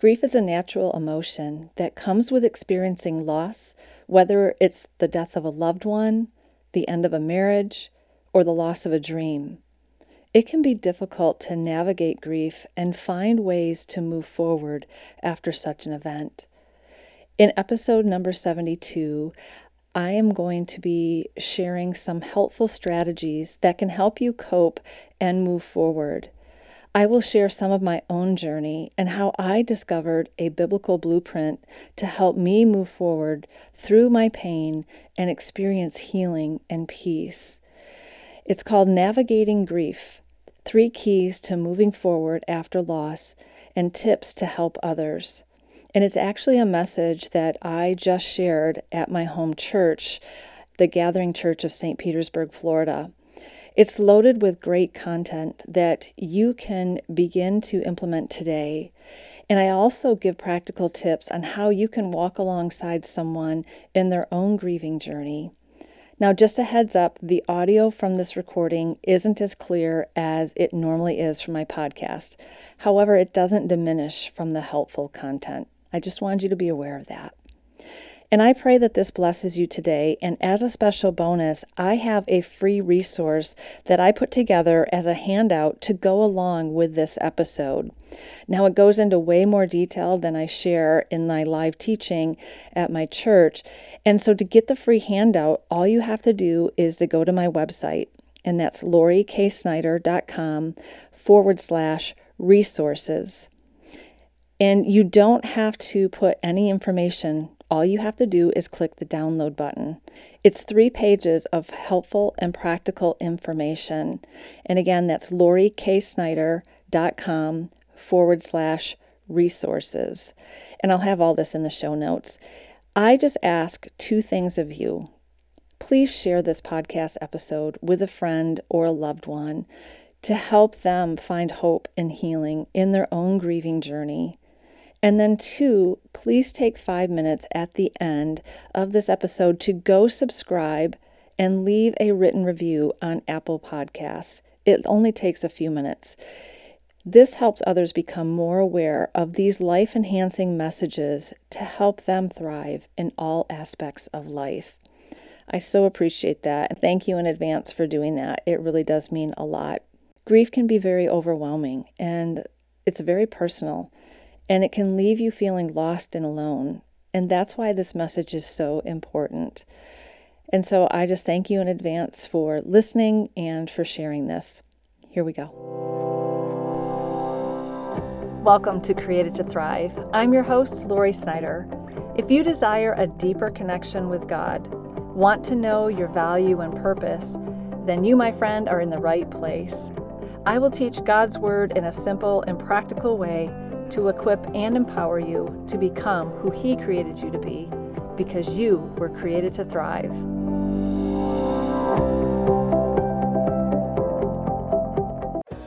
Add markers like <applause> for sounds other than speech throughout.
Grief is a natural emotion that comes with experiencing loss, whether it's the death of a loved one, the end of a marriage, or the loss of a dream. It can be difficult to navigate grief and find ways to move forward after such an event. In episode number 72, I am going to be sharing some helpful strategies that can help you cope and move forward. I will share some of my own journey and how I discovered a biblical blueprint to help me move forward through my pain and experience healing and peace. It's called Navigating Grief Three Keys to Moving Forward After Loss and Tips to Help Others. And it's actually a message that I just shared at my home church, the Gathering Church of St. Petersburg, Florida. It's loaded with great content that you can begin to implement today. And I also give practical tips on how you can walk alongside someone in their own grieving journey. Now, just a heads up the audio from this recording isn't as clear as it normally is from my podcast. However, it doesn't diminish from the helpful content. I just wanted you to be aware of that. And I pray that this blesses you today. And as a special bonus, I have a free resource that I put together as a handout to go along with this episode. Now, it goes into way more detail than I share in my live teaching at my church. And so, to get the free handout, all you have to do is to go to my website, and that's loriksnyder.com forward slash resources. And you don't have to put any information. All you have to do is click the download button. It's three pages of helpful and practical information. And again, that's loriksnyder.com forward slash resources. And I'll have all this in the show notes. I just ask two things of you. Please share this podcast episode with a friend or a loved one to help them find hope and healing in their own grieving journey. And then, two, please take five minutes at the end of this episode to go subscribe and leave a written review on Apple Podcasts. It only takes a few minutes. This helps others become more aware of these life enhancing messages to help them thrive in all aspects of life. I so appreciate that. And Thank you in advance for doing that. It really does mean a lot. Grief can be very overwhelming and it's very personal and it can leave you feeling lost and alone. And that's why this message is so important. And so I just thank you in advance for listening and for sharing this. Here we go. Welcome to Created to Thrive. I'm your host, Lori Snyder. If you desire a deeper connection with God, want to know your value and purpose, then you, my friend, are in the right place. I will teach God's Word in a simple and practical way to equip and empower you to become who He created you to be because you were created to thrive.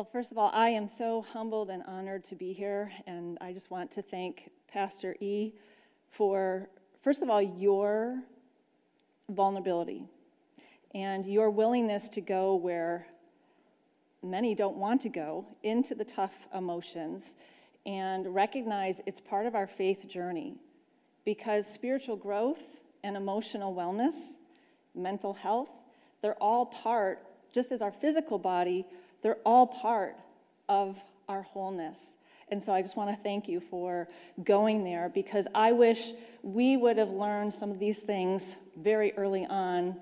Well, first of all, I am so humbled and honored to be here, and I just want to thank Pastor E for, first of all, your vulnerability and your willingness to go where many don't want to go into the tough emotions and recognize it's part of our faith journey. Because spiritual growth and emotional wellness, mental health, they're all part, just as our physical body they're all part of our wholeness. And so I just want to thank you for going there because I wish we would have learned some of these things very early on.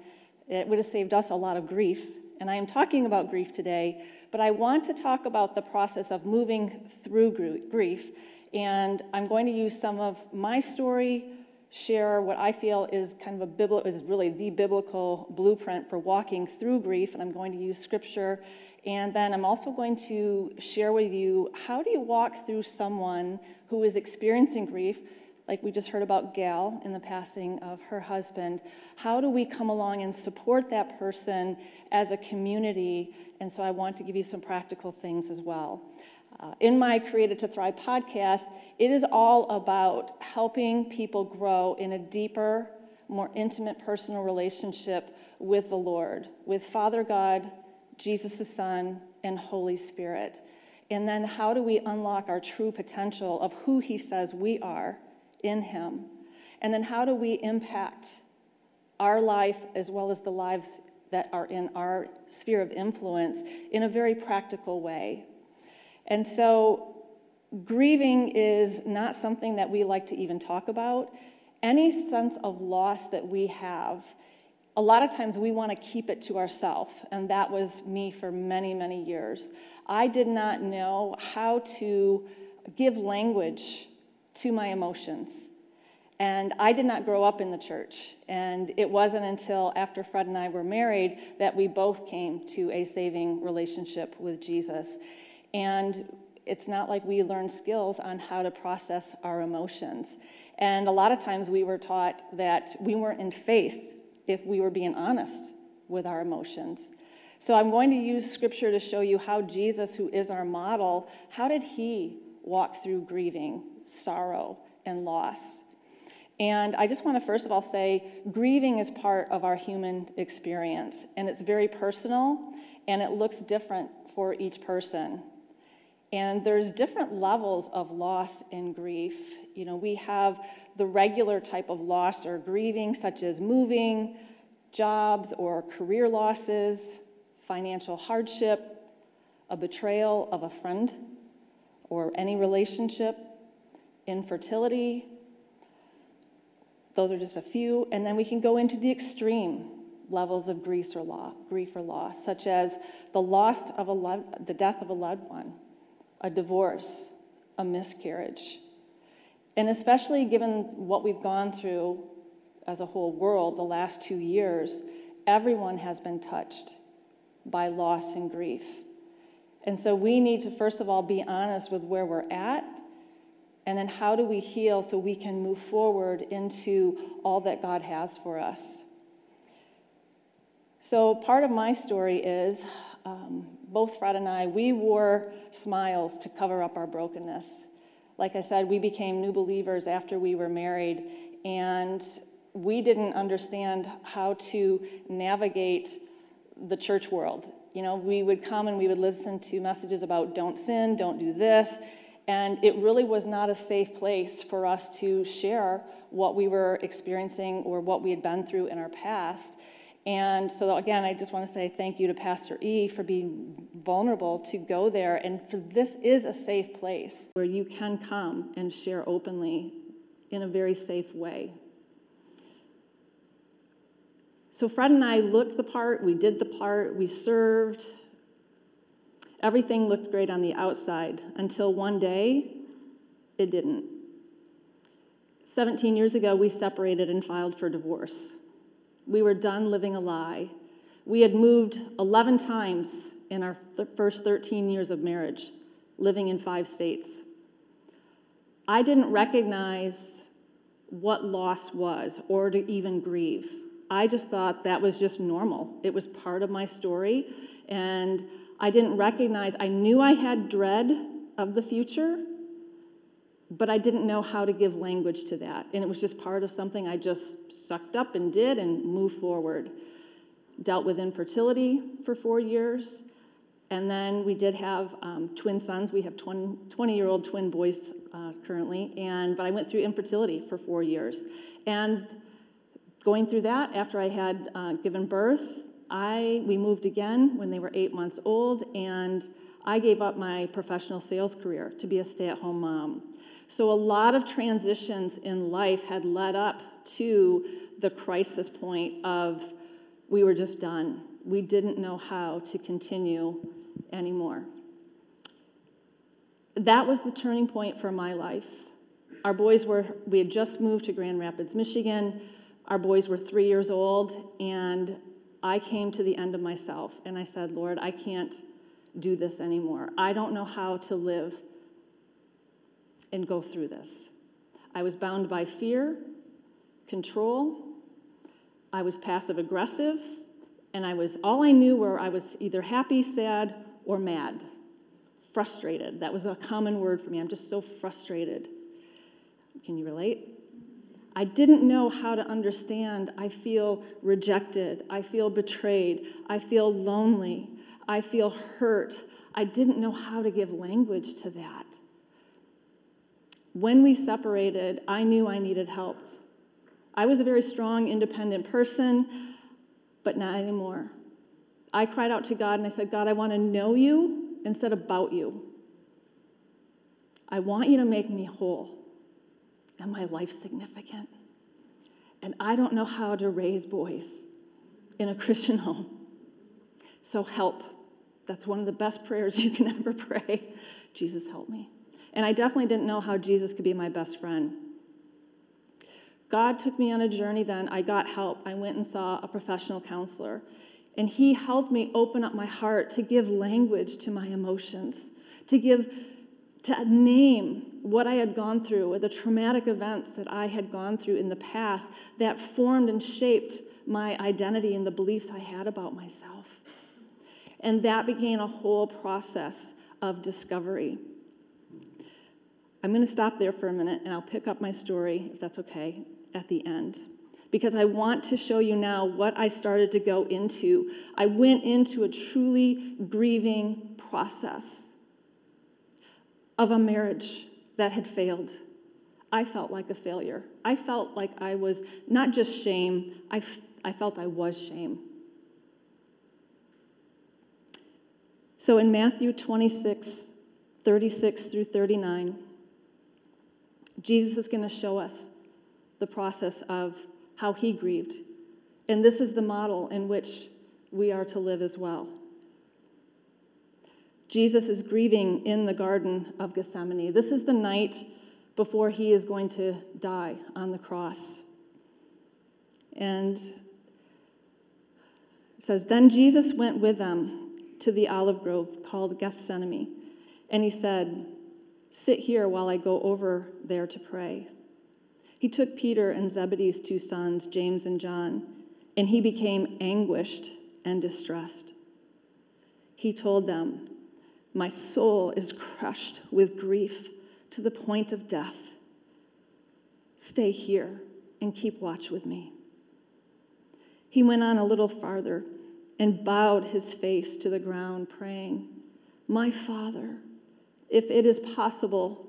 It would have saved us a lot of grief. And I am talking about grief today, but I want to talk about the process of moving through grief. And I'm going to use some of my story, share what I feel is kind of a biblical, is really the biblical blueprint for walking through grief. And I'm going to use scripture And then I'm also going to share with you how do you walk through someone who is experiencing grief, like we just heard about Gail in the passing of her husband. How do we come along and support that person as a community? And so I want to give you some practical things as well. Uh, in my Created to Thrive podcast, it is all about helping people grow in a deeper, more intimate personal relationship with the Lord, with Father God, Jesus the Son, and Holy Spirit. And then how do we unlock our true potential of who He says we are in Him? And then how do we impact our life as well as the lives that are in our sphere of influence in a very practical way? And so, grieving is not something that we like to even talk about. Any sense of loss that we have, a lot of times we want to keep it to ourselves, and that was me for many, many years. I did not know how to give language to my emotions. And I did not grow up in the church. And it wasn't until after Fred and I were married that we both came to a saving relationship with Jesus. And it's not like we learn skills on how to process our emotions. And a lot of times we were taught that we weren't in faith if we were being honest with our emotions. So I'm going to use scripture to show you how Jesus, who is our model, how did he walk through grieving, sorrow, and loss? And I just want to first of all say grieving is part of our human experience, and it's very personal, and it looks different for each person. And there's different levels of loss and grief. You know, we have the regular type of loss or grieving, such as moving, jobs or career losses, financial hardship, a betrayal of a friend or any relationship, infertility. Those are just a few. And then we can go into the extreme levels of grief or, loss, such as the loss of a the death of a loved one, a divorce, a miscarriage. And especially given what we've gone through as a whole world the last two years, everyone has been touched by loss and grief. And so we need to, first of all, be honest with where we're at, and then how do we heal so we can move forward into all that God has for us. So, part of my story is um, both Fred and I, we wore smiles to cover up our brokenness. Like I said, we became new believers after we were married, and we didn't understand how to navigate the church world. You know, we would come and we would listen to messages about don't sin, don't do this, and it really was not a safe place for us to share what we were experiencing or what we had been through in our past. And so, again, I just want to say thank you to Pastor E for being vulnerable to go there. And for this is a safe place where you can come and share openly in a very safe way. So, Fred and I looked the part, we did the part, we served. Everything looked great on the outside until one day it didn't. 17 years ago, we separated and filed for divorce. We were done living a lie. We had moved 11 times in our th- first 13 years of marriage, living in five states. I didn't recognize what loss was or to even grieve. I just thought that was just normal. It was part of my story. And I didn't recognize, I knew I had dread of the future, but I didn't know how to give language to that. And it was just part of something I just sucked up and did and moved forward. Dealt with infertility for four years. And then we did have um, twin sons. We have 20 year old twin boys uh, currently. And, but I went through infertility for four years. And going through that, after I had uh, given birth, I, we moved again when they were eight months old. And I gave up my professional sales career to be a stay at home mom. So, a lot of transitions in life had led up to the crisis point of we were just done. We didn't know how to continue anymore. That was the turning point for my life. Our boys were, we had just moved to Grand Rapids, Michigan. Our boys were three years old, and I came to the end of myself and I said, Lord, I can't, do this anymore. I don't know how to live and go through this. I was bound by fear, control. I was passive aggressive, and I was all I knew were I was either happy, sad, or mad. Frustrated. That was a common word for me. I'm just so frustrated. Can you relate? I didn't know how to understand. I feel rejected. I feel betrayed. I feel lonely. I feel hurt. I didn't know how to give language to that. When we separated, I knew I needed help. I was a very strong, independent person, but not anymore. I cried out to God and I said, God, I want to know you instead of about you. I want you to make me whole and my life significant. And I don't know how to raise boys in a Christian <laughs> home. So help. That's one of the best prayers you can ever pray. Jesus, help me. And I definitely didn't know how Jesus could be my best friend. God took me on a journey then. I got help. I went and saw a professional counselor. And he helped me open up my heart to give language to my emotions, to give to name what I had gone through, or the traumatic events that I had gone through in the past that formed and shaped my identity and the beliefs I had about myself. And that began a whole process of discovery. I'm going to stop there for a minute and I'll pick up my story, if that's okay, at the end. Because I want to show you now what I started to go into. I went into a truly grieving process of a marriage that had failed. I felt like a failure. I felt like I was not just shame, I, f- I felt I was shame. So in Matthew 26, 36 through 39, Jesus is going to show us the process of how he grieved. And this is the model in which we are to live as well. Jesus is grieving in the Garden of Gethsemane. This is the night before he is going to die on the cross. And it says, Then Jesus went with them to the olive grove called Gethsemane, and he said, Sit here while I go over there to pray. He took Peter and Zebedee's two sons, James and John, and he became anguished and distressed. He told them, my soul is crushed with grief to the point of death. Stay here and keep watch with me. He went on a little farther and bowed his face to the ground, praying, My Father, if it is possible,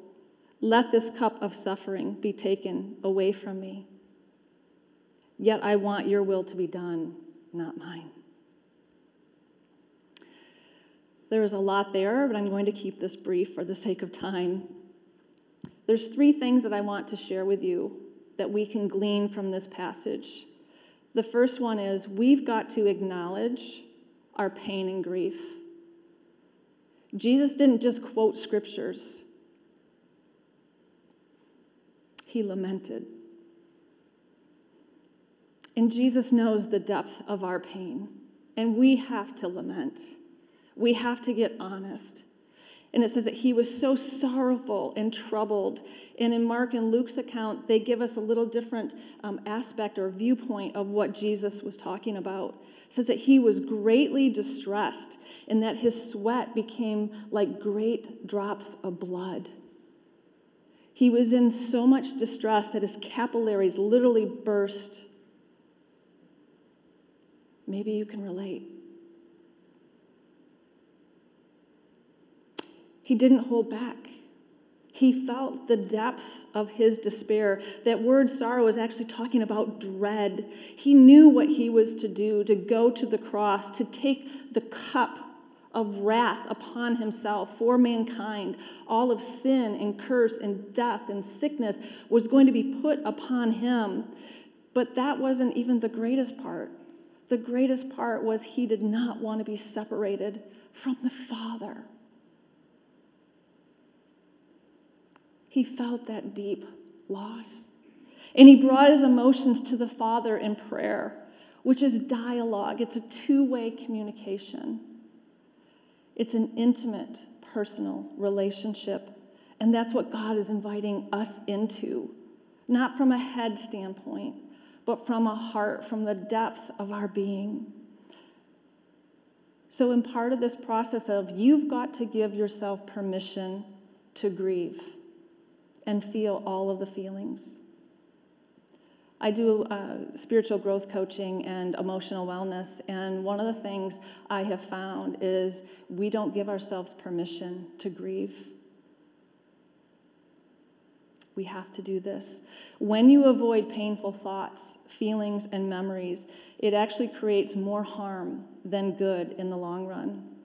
let this cup of suffering be taken away from me. Yet I want your will to be done, not mine. There is a lot there, but I'm going to keep this brief for the sake of time. There's three things that I want to share with you that we can glean from this passage. The first one is we've got to acknowledge our pain and grief. Jesus didn't just quote scriptures, he lamented. And Jesus knows the depth of our pain, and we have to lament. We have to get honest. And it says that he was so sorrowful and troubled. And in Mark and Luke's account, they give us a little different um, aspect or viewpoint of what Jesus was talking about. It says that he was greatly distressed and that his sweat became like great drops of blood. He was in so much distress that his capillaries literally burst. Maybe you can relate. He didn't hold back. He felt the depth of his despair. That word sorrow is actually talking about dread. He knew what he was to do to go to the cross, to take the cup of wrath upon himself for mankind. All of sin and curse and death and sickness was going to be put upon him. But that wasn't even the greatest part. The greatest part was he did not want to be separated from the Father. He felt that deep loss. And he brought his emotions to the Father in prayer, which is dialogue, it's a two way communication. It's an intimate, personal relationship. And that's what God is inviting us into, not from a head standpoint, but from a heart, from the depth of our being. So, in part of this process of you've got to give yourself permission to grieve and feel all of the feelings. I do uh, spiritual growth coaching and emotional wellness, and one of the things I have found is we don't give ourselves permission to grieve. We have to do this. When you avoid painful thoughts, feelings, and memories, it actually creates more harm than good in the long run.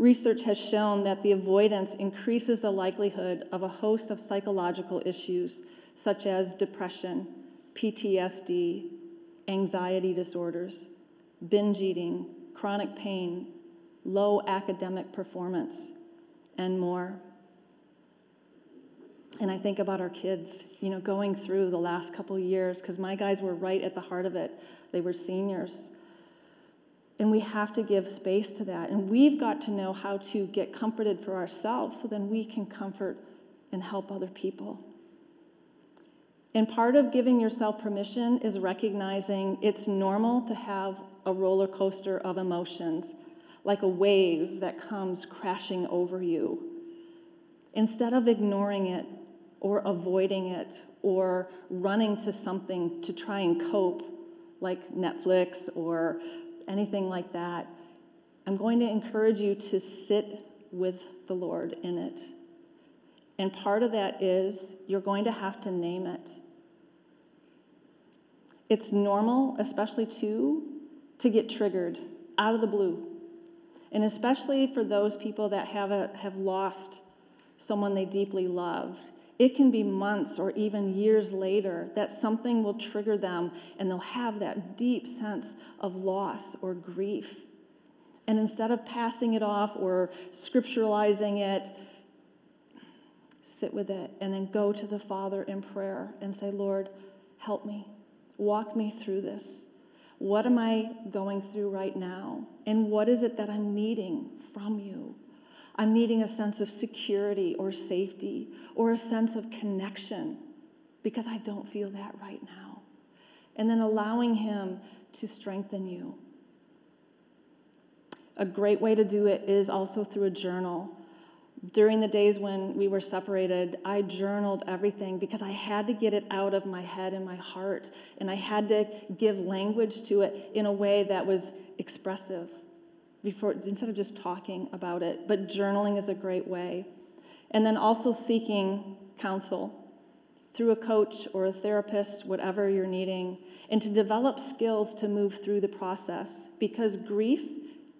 Research has shown that the avoidance increases the likelihood of a host of psychological issues, such as depression PTSD, anxiety disorders, binge eating, chronic pain, low academic performance, and more. And I think about our kids, you know, going through the last couple years, because my guys were right at the heart of it. They were seniors. And we have to give space to that. And we've got to know how to get comforted for ourselves so then we can comfort and help other people. And part of giving yourself permission is recognizing it's normal to have a roller coaster of emotions, like a wave that comes crashing over you. Instead of ignoring it or avoiding it or running to something to try and cope, like Netflix or anything like that, I'm going to encourage you to sit with the Lord in it. And part of that is you're going to have to name it. It's normal, especially too, to get triggered out of the blue. And especially for those people that have, a, have lost someone they deeply loved, it can be months or even years later that something will trigger them and they'll have that deep sense of loss or grief. And instead of passing it off or scripturalizing it, sit with it and then go to the Father in prayer and say, Lord, help me. Walk me through this. What am I going through right now? And what is it that I'm needing from you? I'm needing a sense of security or safety or a sense of connection because I don't feel that right now. And then allowing Him to strengthen you. A great way to do it is also through a journal during the days when we were separated, I journaled everything because I had to get it out of my head and my heart. And I had to give language to it in a way that was expressive before, instead of just talking about it. But journaling is a great way. And then also seeking counsel through a coach or a therapist, whatever you're needing, and to develop skills to move through the process. Because grief,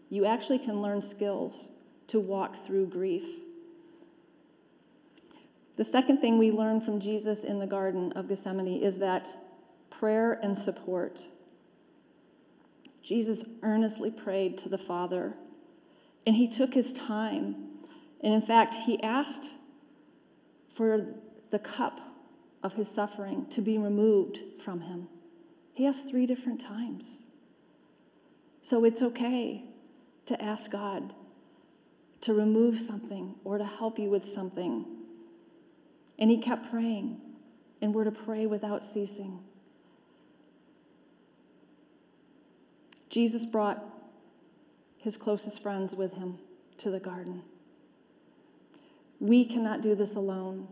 you actually can learn skills to walk through grief. The second thing we learn from Jesus in the Garden of Gethsemane is that prayer and support. Jesus earnestly prayed to the Father, and he took his time. And in fact, he asked for the cup of his suffering to be removed from him. He asked three different times. So it's okay to ask God to remove something or to help you with something. And he kept praying, and we're to pray without ceasing. Jesus brought his closest friends with him to the garden. We cannot do this alone.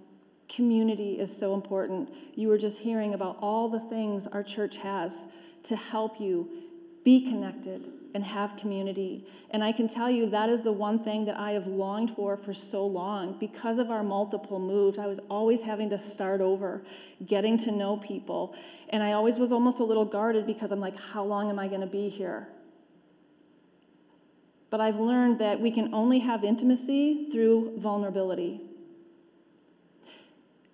Community is so important. You were just hearing about all the things our church has to help you be connected and have community. And I can tell you that is the one thing that I have longed for for so long. Because of our multiple moves, I was always having to start over, getting to know people. And I always was almost a little guarded because I'm like, how long am I going to be here? But I've learned that we can only have intimacy through vulnerability.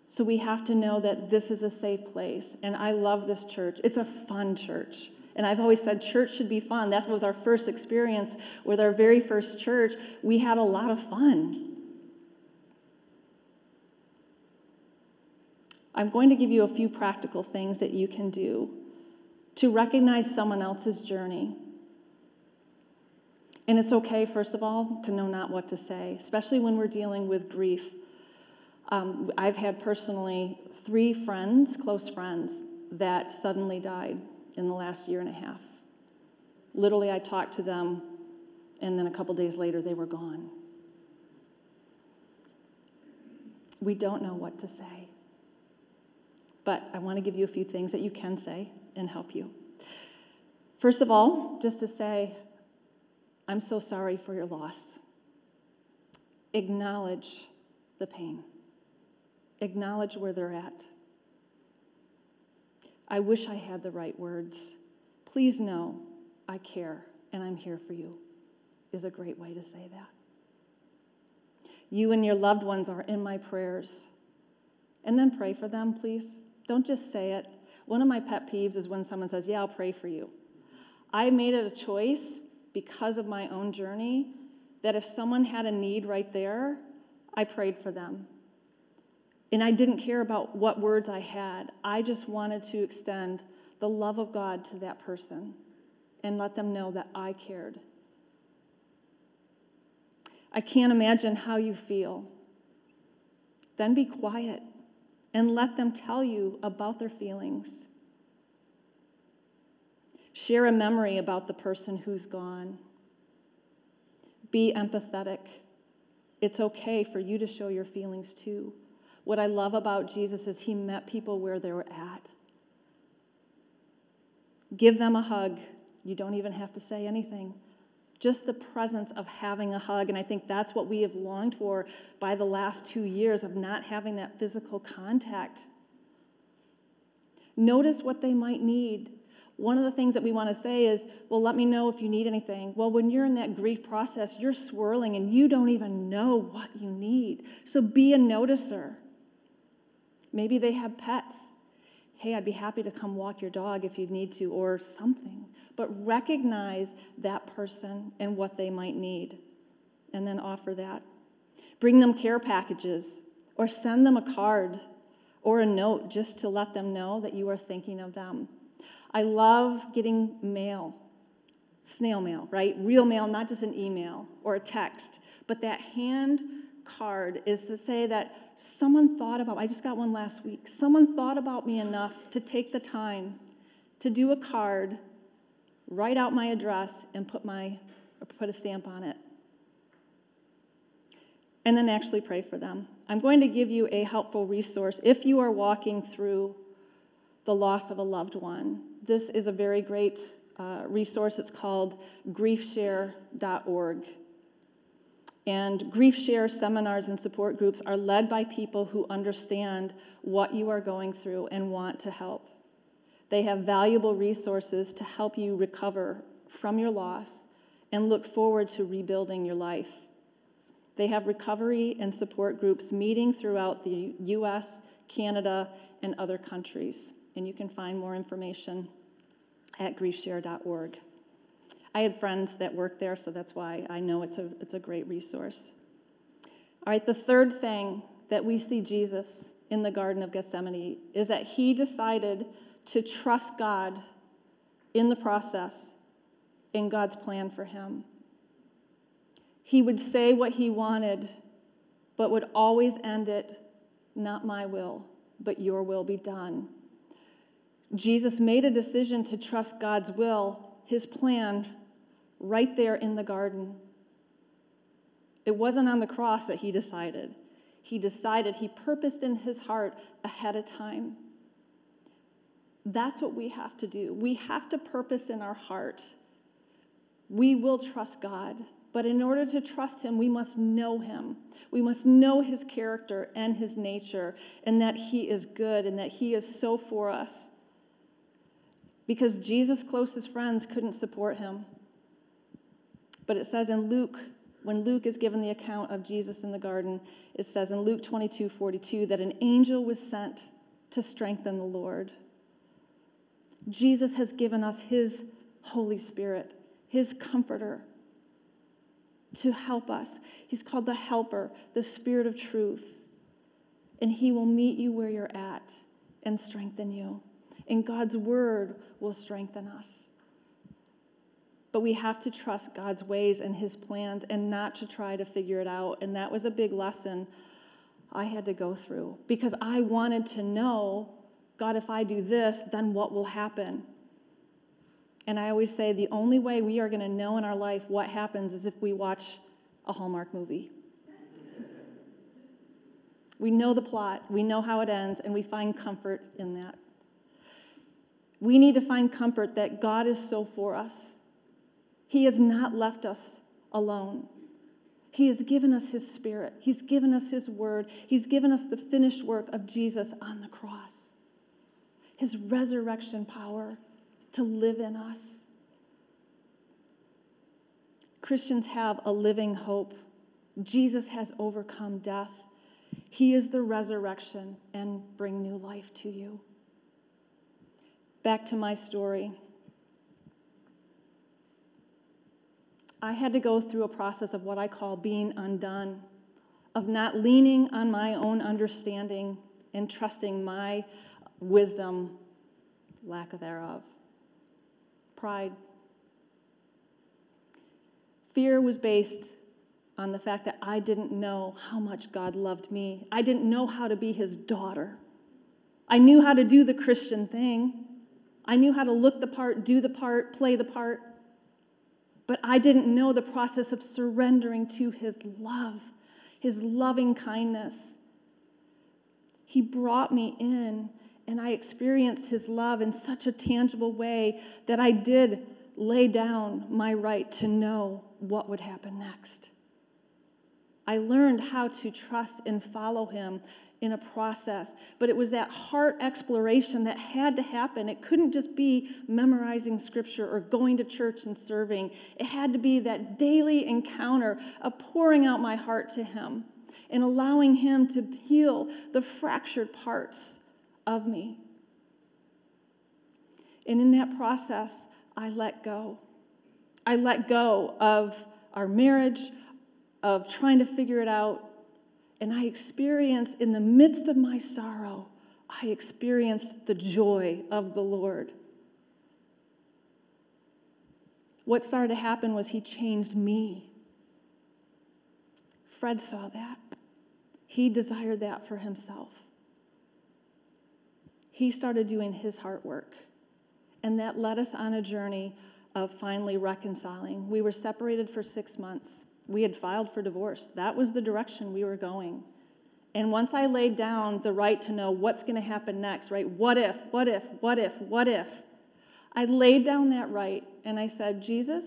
So we have to know that this is a safe place. And I love this church. It's a fun church. And I've always said church should be fun. That was our first experience with our very first church. We had a lot of fun. I'm going to give you a few practical things that you can do to recognize someone else's journey. And it's okay, first of all, to know not what to say, especially when we're dealing with grief. Um, I've had personally three friends, close friends, that suddenly died in the last year and a half. Literally, I talked to them, and then a couple days later, they were gone. We don't know what to say. But I want to give you a few things that you can say and help you. First of all, just to say, I'm so sorry for your loss. Acknowledge the pain, acknowledge where they're at. I wish I had the right words. Please know I care and I'm here for you, is a great way to say that. You and your loved ones are in my prayers. And then pray for them, please. Don't just say it. One of my pet peeves is when someone says, Yeah, I'll pray for you. I made it a choice because of my own journey that if someone had a need right there, I prayed for them. And I didn't care about what words I had. I just wanted to extend the love of God to that person and let them know that I cared. I can't imagine how you feel. Then be quiet and let them tell you about their feelings. Share a memory about the person who's gone. Be empathetic. It's okay for you to show your feelings too. What I love about Jesus is he met people where they were at. Give them a hug. You don't even have to say anything. Just the presence of having a hug. And I think that's what we have longed for by the last two years of not having that physical contact. Notice what they might need. One of the things that we want to say is, well, let me know if you need anything. Well, when you're in that grief process, you're swirling and you don't even know what you need. So be a noticer. Maybe they have pets. Hey, I'd be happy to come walk your dog if you need to, or something. But recognize that person and what they might need, and then offer that. Bring them care packages, or send them a card or a note just to let them know that you are thinking of them. I love getting mail, snail mail, right? Real mail, not just an email or a text, but that hand card is to say that someone thought about I just got one last week. Someone thought about me enough to take the time to do a card, write out my address and put my put a stamp on it. And then actually pray for them. I'm going to give you a helpful resource if you are walking through the loss of a loved one. This is a very great uh, resource. It's called griefshare.org. And Grief Share seminars and support groups are led by people who understand what you are going through and want to help. They have valuable resources to help you recover from your loss and look forward to rebuilding your life. They have recovery and support groups meeting throughout the US, Canada, and other countries. And you can find more information at griefshare.org. I had friends that worked there, so that's why I know it's a, it's a great resource. All right, the third thing that we see Jesus in the Garden of Gethsemane is that he decided to trust God in the process, in God's plan for him. He would say what he wanted, but would always end it not my will, but your will be done. Jesus made a decision to trust God's will, his plan, right there in the garden. It wasn't on the cross that he decided. He decided, he purposed in his heart ahead of time. That's what we have to do. We have to purpose in our heart. We will trust God, but in order to trust him, we must know him. We must know his character and his nature, and that he is good and that he is so for us. Because Jesus' closest friends couldn't support him. But it says in Luke, when Luke is given the account of Jesus in the garden, it says in Luke 22 42 that an angel was sent to strengthen the Lord. Jesus has given us his Holy Spirit, his comforter, to help us. He's called the helper, the Spirit of truth. And he will meet you where you're at and strengthen you. And God's word will strengthen us. But we have to trust God's ways and His plans and not to try to figure it out. And that was a big lesson I had to go through because I wanted to know God, if I do this, then what will happen? And I always say the only way we are going to know in our life what happens is if we watch a Hallmark movie. We know the plot, we know how it ends, and we find comfort in that. We need to find comfort that God is so for us. He has not left us alone. He has given us His Spirit, He's given us His Word, He's given us the finished work of Jesus on the cross, His resurrection power to live in us. Christians have a living hope. Jesus has overcome death. He is the resurrection and bring new life to you. Back to my story. I had to go through a process of what I call being undone, of not leaning on my own understanding and trusting my wisdom, lack thereof. Pride. Fear was based on the fact that I didn't know how much God loved me. I didn't know how to be his daughter. I knew how to do the Christian thing. I knew how to look the part, do the part, play the part. But I didn't know the process of surrendering to his love, his loving kindness. He brought me in, and I experienced his love in such a tangible way that I did lay down my right to know what would happen next. I learned how to trust and follow him in a process, but it was that heart exploration that had to happen. It couldn't just be memorizing scripture or going to church and serving. It had to be that daily encounter of pouring out my heart to him and allowing him to heal the fractured parts of me. And in that process, I let go. I let go of our marriage, of trying to figure it out. And I experienced, in the midst of my sorrow, I experienced the joy of the Lord. What started to happen was he changed me. Fred saw that. He desired that for himself. He started doing his heart work. And that led us on a journey of finally reconciling. We were separated for six months. We had filed for divorce. That was the direction we were going. And once I laid down the right to know what's going to happen next, right? What if, what if, what if, what if? I laid down that right and I said, Jesus,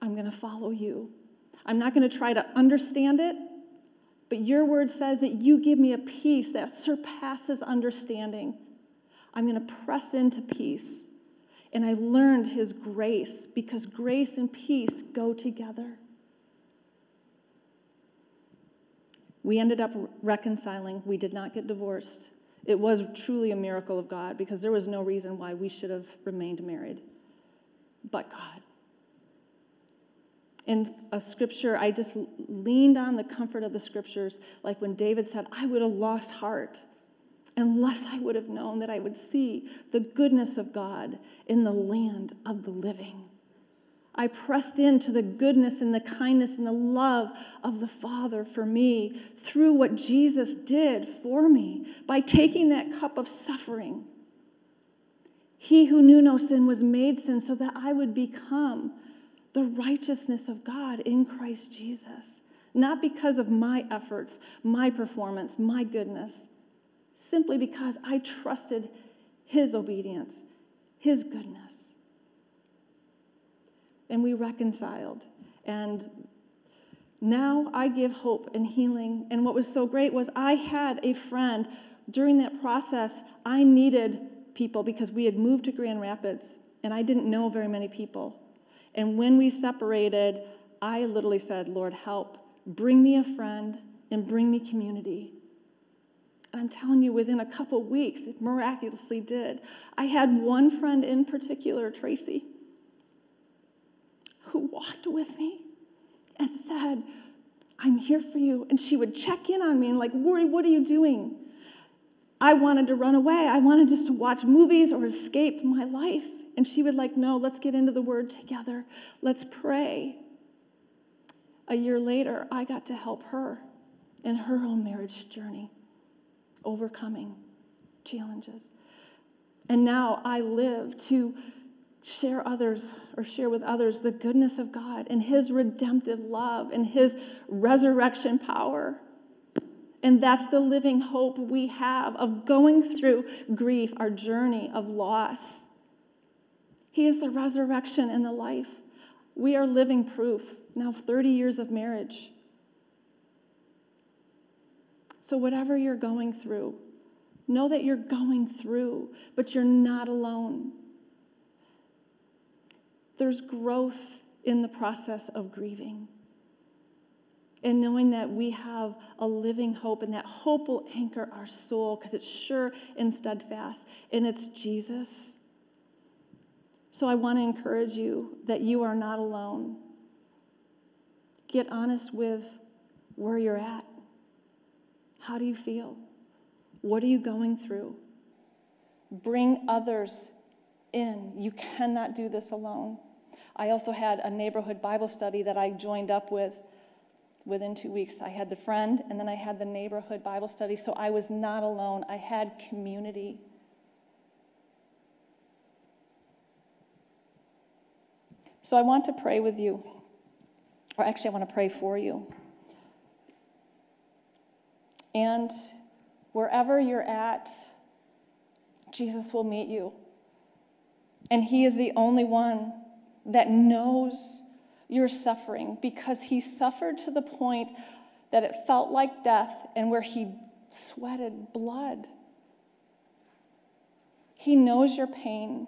I'm going to follow you. I'm not going to try to understand it, but your word says that you give me a peace that surpasses understanding. I'm going to press into peace. And I learned his grace because grace and peace go together. We ended up reconciling. We did not get divorced. It was truly a miracle of God because there was no reason why we should have remained married but God. In a scripture, I just leaned on the comfort of the scriptures, like when David said, I would have lost heart unless I would have known that I would see the goodness of God in the land of the living. I pressed into the goodness and the kindness and the love of the Father for me through what Jesus did for me by taking that cup of suffering. He who knew no sin was made sin so that I would become the righteousness of God in Christ Jesus. Not because of my efforts, my performance, my goodness, simply because I trusted His obedience, His goodness. And we reconciled. And now I give hope and healing. And what was so great was I had a friend during that process. I needed people because we had moved to Grand Rapids and I didn't know very many people. And when we separated, I literally said, Lord, help. Bring me a friend and bring me community. I'm telling you, within a couple weeks, it miraculously did. I had one friend in particular, Tracy, who walked with me and said, I'm here for you. And she would check in on me and, like, Lori, what are you doing? I wanted to run away. I wanted just to watch movies or escape my life. And she would like, no, let's get into the word together. Let's pray. A year later, I got to help her in her own marriage journey, overcoming challenges. And now I live to share others or share with others the goodness of God and his redemptive love and his resurrection power. And that's the living hope we have of going through grief, our journey of loss. He is the resurrection and the life. We are living proof now 30 years of marriage. So, whatever you're going through, know that you're going through, but you're not alone. There's growth in the process of grieving. And knowing that we have a living hope, and that hope will anchor our soul because it's sure and steadfast, and it's Jesus. So I want to encourage you that you are not alone. Get honest with where you're at. How do you feel? What are you going through? Bring others in. You cannot do this alone. I also had a neighborhood Bible study that I joined up with within two weeks. I had the friend, and then I had the neighborhood Bible study, so I was not alone. I had community. So I want to pray with you, or actually, I want to pray for you. And wherever you're at, Jesus will meet you. And He is the only one that knows your suffering because He suffered to the point that it felt like death and where He sweated blood. He knows your pain,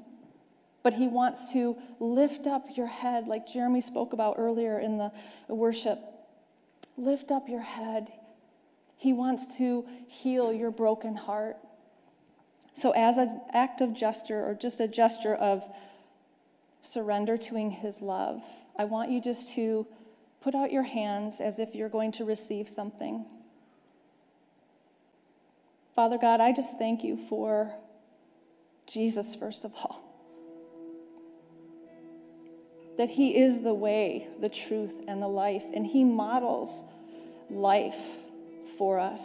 but He wants to lift up your head, like Jeremy spoke about earlier in the worship. Lift up your head. He wants to heal your broken heart. So, as an act of gesture, or just a gesture of surrender to His love, I want you just to put out your hands as if you're going to receive something. Father God, I just thank you for Jesus, first of all. That He is the way, the truth, and the life, and He models life for us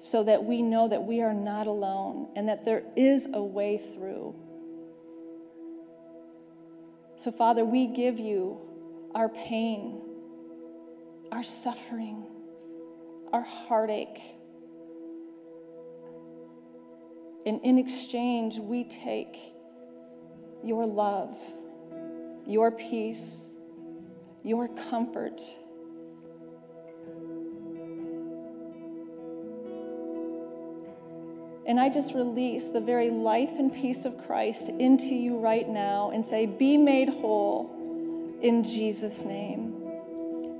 so that we know that we are not alone and that there is a way through. So, Father, we give you our pain, our suffering, our heartache. And in exchange, we take your love, your peace, your comfort And I just release the very life and peace of Christ into you right now and say, Be made whole in Jesus' name.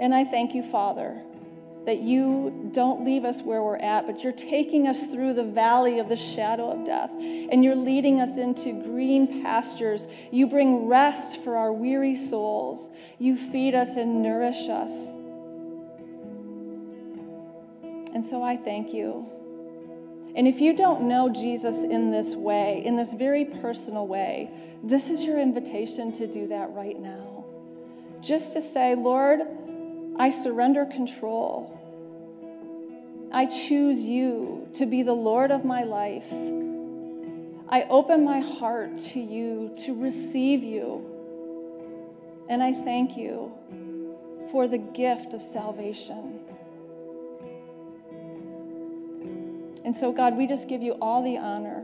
And I thank you, Father, that you don't leave us where we're at, but you're taking us through the valley of the shadow of death, and you're leading us into green pastures. You bring rest for our weary souls. You feed us and nourish us. And so I thank you. And if you don't know Jesus in this way, in this very personal way, this is your invitation to do that right now. Just to say, Lord, I surrender control. I choose you to be the Lord of my life. I open my heart to you to receive you. And I thank you for the gift of salvation. And so, God, we just give you all the honor,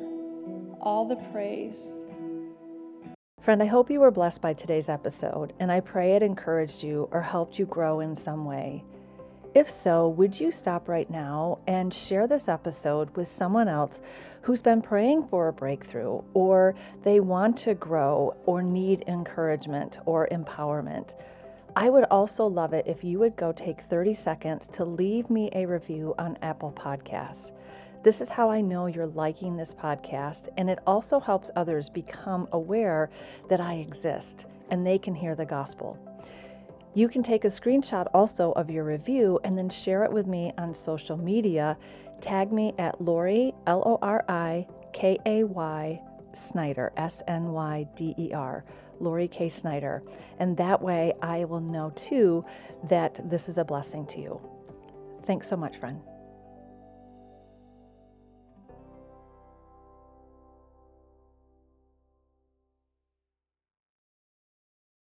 all the praise. Friend, I hope you were blessed by today's episode, and I pray it encouraged you or helped you grow in some way. If so, would you stop right now and share this episode with someone else who's been praying for a breakthrough, or they want to grow, or need encouragement or empowerment? I would also love it if you would go take 30 seconds to leave me a review on Apple Podcasts. This is how I know you're liking this podcast, and it also helps others become aware that I exist and they can hear the gospel. You can take a screenshot also of your review and then share it with me on social media. Tag me at Lori, L O R I K A Y Snyder, S N Y D E R, Lori K. Snyder. And that way I will know too that this is a blessing to you. Thanks so much, friend.